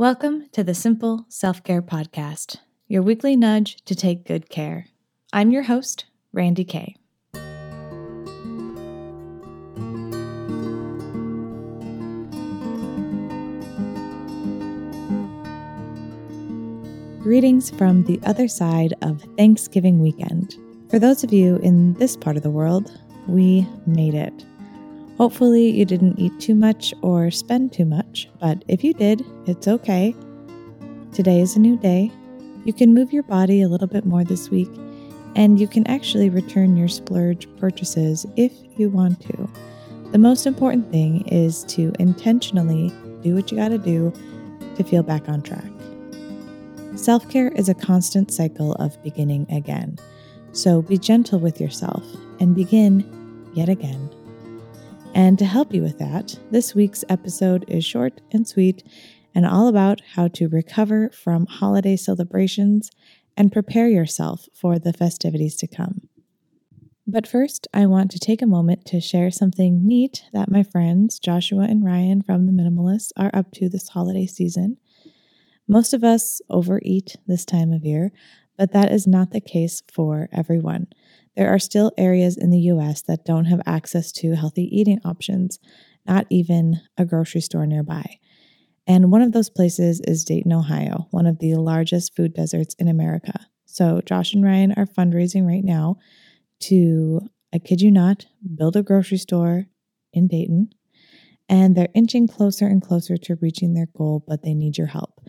Welcome to the Simple Self Care Podcast, your weekly nudge to take good care. I'm your host, Randi Kay. Greetings from the other side of Thanksgiving weekend. For those of you in this part of the world, we made it. Hopefully, you didn't eat too much or spend too much, but if you did, it's okay. Today is a new day. You can move your body a little bit more this week, and you can actually return your splurge purchases if you want to. The most important thing is to intentionally do what you gotta do to feel back on track. Self care is a constant cycle of beginning again. So be gentle with yourself and begin yet again. And to help you with that, this week's episode is short and sweet and all about how to recover from holiday celebrations and prepare yourself for the festivities to come. But first, I want to take a moment to share something neat that my friends Joshua and Ryan from The Minimalists are up to this holiday season. Most of us overeat this time of year, but that is not the case for everyone. There are still areas in the US that don't have access to healthy eating options, not even a grocery store nearby. And one of those places is Dayton, Ohio, one of the largest food deserts in America. So Josh and Ryan are fundraising right now to, I kid you not, build a grocery store in Dayton. And they're inching closer and closer to reaching their goal, but they need your help.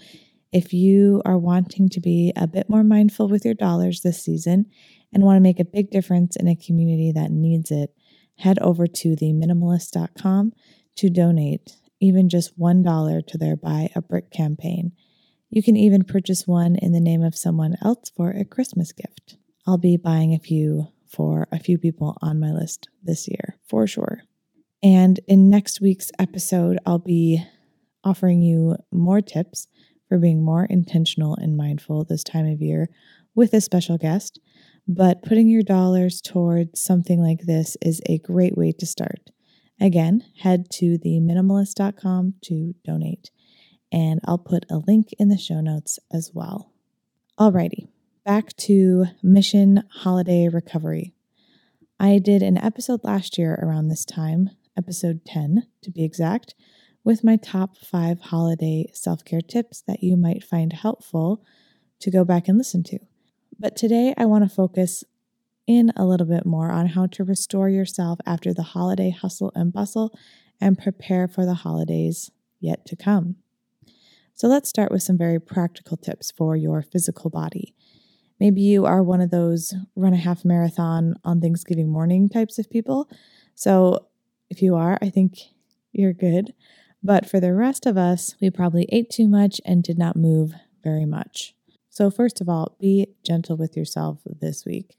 If you are wanting to be a bit more mindful with your dollars this season and want to make a big difference in a community that needs it, head over to theminimalist.com to donate even just $1 to their Buy a Brick campaign. You can even purchase one in the name of someone else for a Christmas gift. I'll be buying a few for a few people on my list this year, for sure. And in next week's episode, I'll be offering you more tips for being more intentional and mindful this time of year with a special guest. But putting your dollars towards something like this is a great way to start. Again, head to theminimalist.com to donate, and I'll put a link in the show notes as well. Alrighty, back to Mission Holiday Recovery. I did an episode last year around this time, episode 10 to be exact, with my top five holiday self care tips that you might find helpful to go back and listen to. But today I want to focus in a little bit more on how to restore yourself after the holiday hustle and bustle and prepare for the holidays yet to come. So let's start with some very practical tips for your physical body. Maybe you are one of those run a half marathon on Thanksgiving morning types of people. So if you are, I think you're good. But for the rest of us, we probably ate too much and did not move very much. So, first of all, be gentle with yourself this week.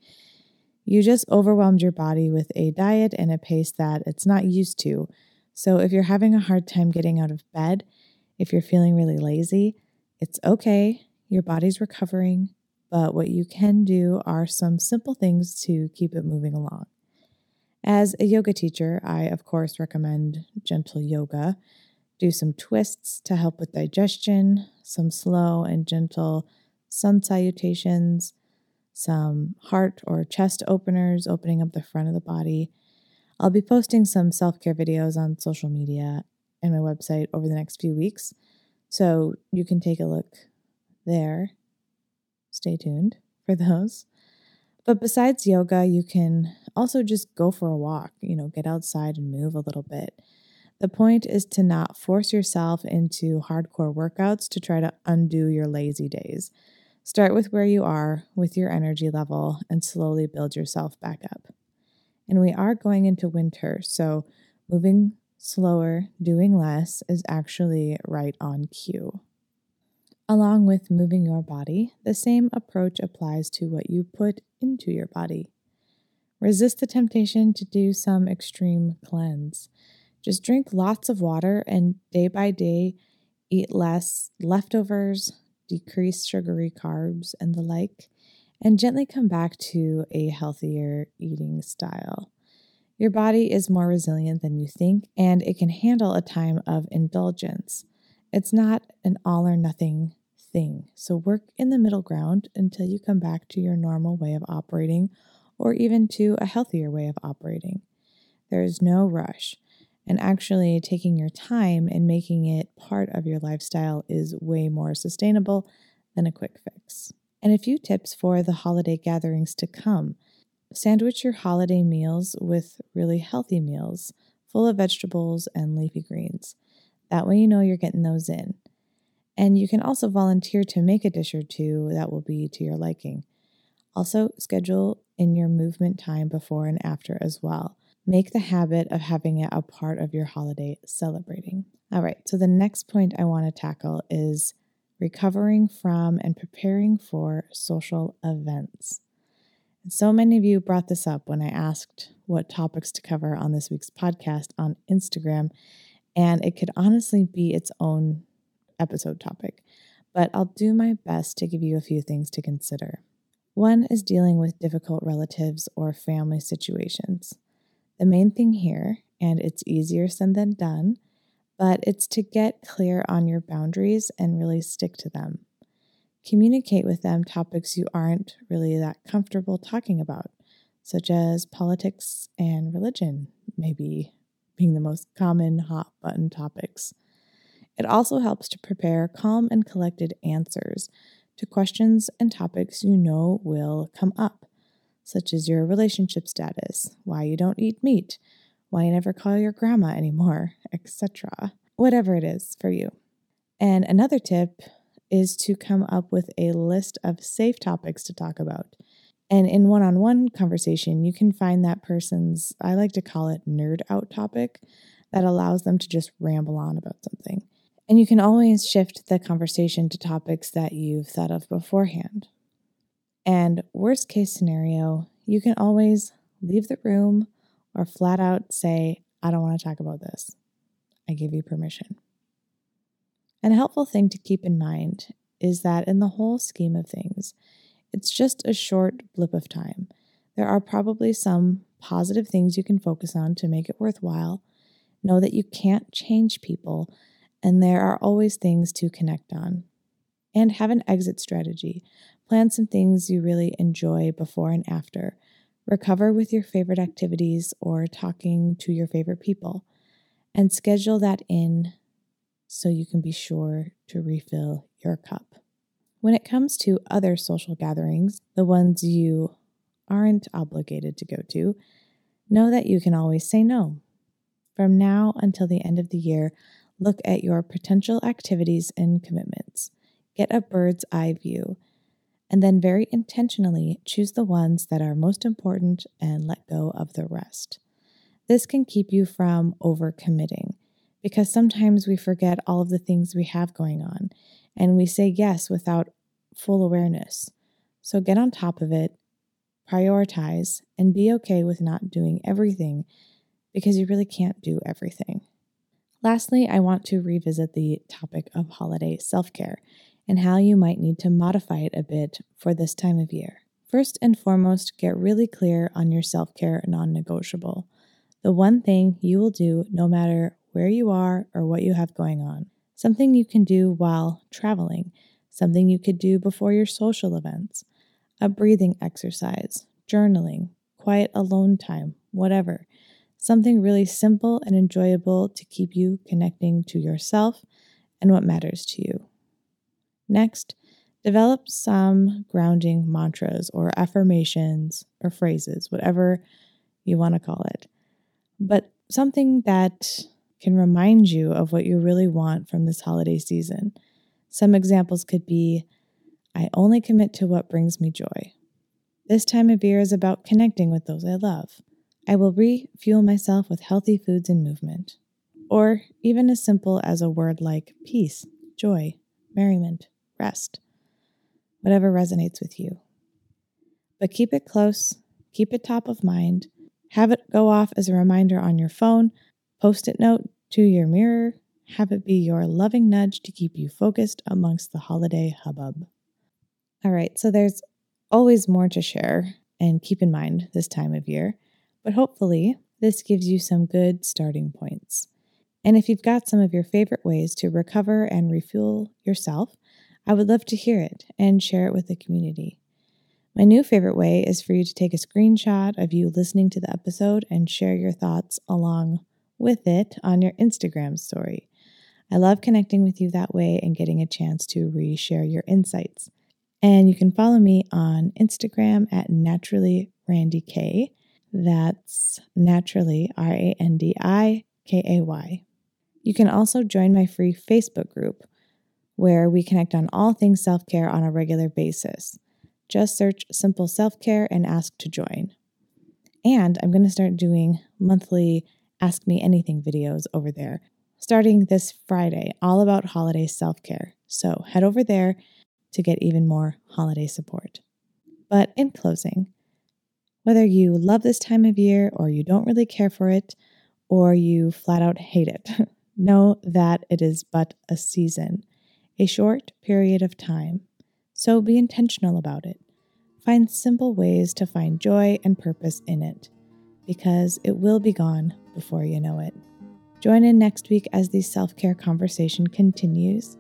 You just overwhelmed your body with a diet and a pace that it's not used to. So, if you're having a hard time getting out of bed, if you're feeling really lazy, it's okay. Your body's recovering. But what you can do are some simple things to keep it moving along. As a yoga teacher, I of course recommend gentle yoga. Do some twists to help with digestion, some slow and gentle sun salutations, some heart or chest openers, opening up the front of the body. I'll be posting some self care videos on social media and my website over the next few weeks, so you can take a look there. Stay tuned for those. But besides yoga, you can also just go for a walk, you know, get outside and move a little bit. The point is to not force yourself into hardcore workouts to try to undo your lazy days. Start with where you are with your energy level and slowly build yourself back up. And we are going into winter, so moving slower, doing less is actually right on cue. Along with moving your body, the same approach applies to what you put into your body. Resist the temptation to do some extreme cleanse. Just drink lots of water and day by day eat less leftovers, decrease sugary carbs and the like, and gently come back to a healthier eating style. Your body is more resilient than you think, and it can handle a time of indulgence. It's not an all or nothing thing. So work in the middle ground until you come back to your normal way of operating or even to a healthier way of operating. There is no rush. And actually, taking your time and making it part of your lifestyle is way more sustainable than a quick fix. And a few tips for the holiday gatherings to come sandwich your holiday meals with really healthy meals, full of vegetables and leafy greens. That way, you know you're getting those in. And you can also volunteer to make a dish or two that will be to your liking. Also, schedule in your movement time before and after as well. Make the habit of having it a part of your holiday celebrating. All right, so the next point I want to tackle is recovering from and preparing for social events. And so many of you brought this up when I asked what topics to cover on this week's podcast on Instagram, and it could honestly be its own episode topic, but I'll do my best to give you a few things to consider. One is dealing with difficult relatives or family situations. The main thing here, and it's easier said than done, but it's to get clear on your boundaries and really stick to them. Communicate with them topics you aren't really that comfortable talking about, such as politics and religion, maybe being the most common hot button topics. It also helps to prepare calm and collected answers to questions and topics you know will come up, such as your relationship status, why you don't eat meat, why you never call your grandma anymore, etc. Whatever it is for you. And another tip is to come up with a list of safe topics to talk about. And in one on one conversation, you can find that person's, I like to call it nerd out topic, that allows them to just ramble on about something. And you can always shift the conversation to topics that you've thought of beforehand. And worst case scenario, you can always leave the room or flat out say, I don't want to talk about this. I give you permission. And a helpful thing to keep in mind is that in the whole scheme of things, it's just a short blip of time. There are probably some positive things you can focus on to make it worthwhile. Know that you can't change people, and there are always things to connect on. And have an exit strategy. Plan some things you really enjoy before and after. Recover with your favorite activities or talking to your favorite people. And schedule that in so you can be sure to refill your cup. When it comes to other social gatherings, the ones you aren't obligated to go to, know that you can always say no. From now until the end of the year, Look at your potential activities and commitments. Get a bird's eye view. And then, very intentionally, choose the ones that are most important and let go of the rest. This can keep you from overcommitting because sometimes we forget all of the things we have going on and we say yes without full awareness. So get on top of it, prioritize, and be okay with not doing everything because you really can't do everything. Lastly, I want to revisit the topic of holiday self care and how you might need to modify it a bit for this time of year. First and foremost, get really clear on your self care non negotiable. The one thing you will do no matter where you are or what you have going on. Something you can do while traveling, something you could do before your social events, a breathing exercise, journaling, quiet alone time, whatever something really simple and enjoyable to keep you connecting to yourself and what matters to you. Next, develop some grounding mantras or affirmations or phrases, whatever you want to call it, but something that can remind you of what you really want from this holiday season. Some examples could be I only commit to what brings me joy. This time of year is about connecting with those I love. I will refuel myself with healthy foods and movement. Or even as simple as a word like peace, joy, merriment, rest, whatever resonates with you. But keep it close, keep it top of mind, have it go off as a reminder on your phone, post it note to your mirror, have it be your loving nudge to keep you focused amongst the holiday hubbub. All right, so there's always more to share and keep in mind this time of year. But hopefully, this gives you some good starting points. And if you've got some of your favorite ways to recover and refuel yourself, I would love to hear it and share it with the community. My new favorite way is for you to take a screenshot of you listening to the episode and share your thoughts along with it on your Instagram story. I love connecting with you that way and getting a chance to reshare your insights. And you can follow me on Instagram at naturally Randi Kay. That's naturally R A N D I K A Y. You can also join my free Facebook group where we connect on all things self care on a regular basis. Just search Simple Self Care and ask to join. And I'm going to start doing monthly Ask Me Anything videos over there starting this Friday, all about holiday self care. So head over there to get even more holiday support. But in closing, whether you love this time of year or you don't really care for it, or you flat out hate it, know that it is but a season, a short period of time. So be intentional about it. Find simple ways to find joy and purpose in it, because it will be gone before you know it. Join in next week as the self care conversation continues.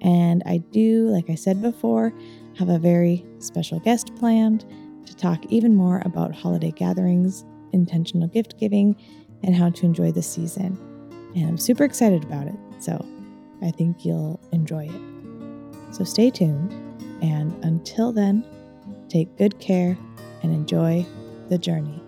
And I do, like I said before, have a very special guest planned to talk even more about holiday gatherings, intentional gift giving, and how to enjoy the season. And I'm super excited about it. So I think you'll enjoy it. So stay tuned. And until then, take good care and enjoy the journey.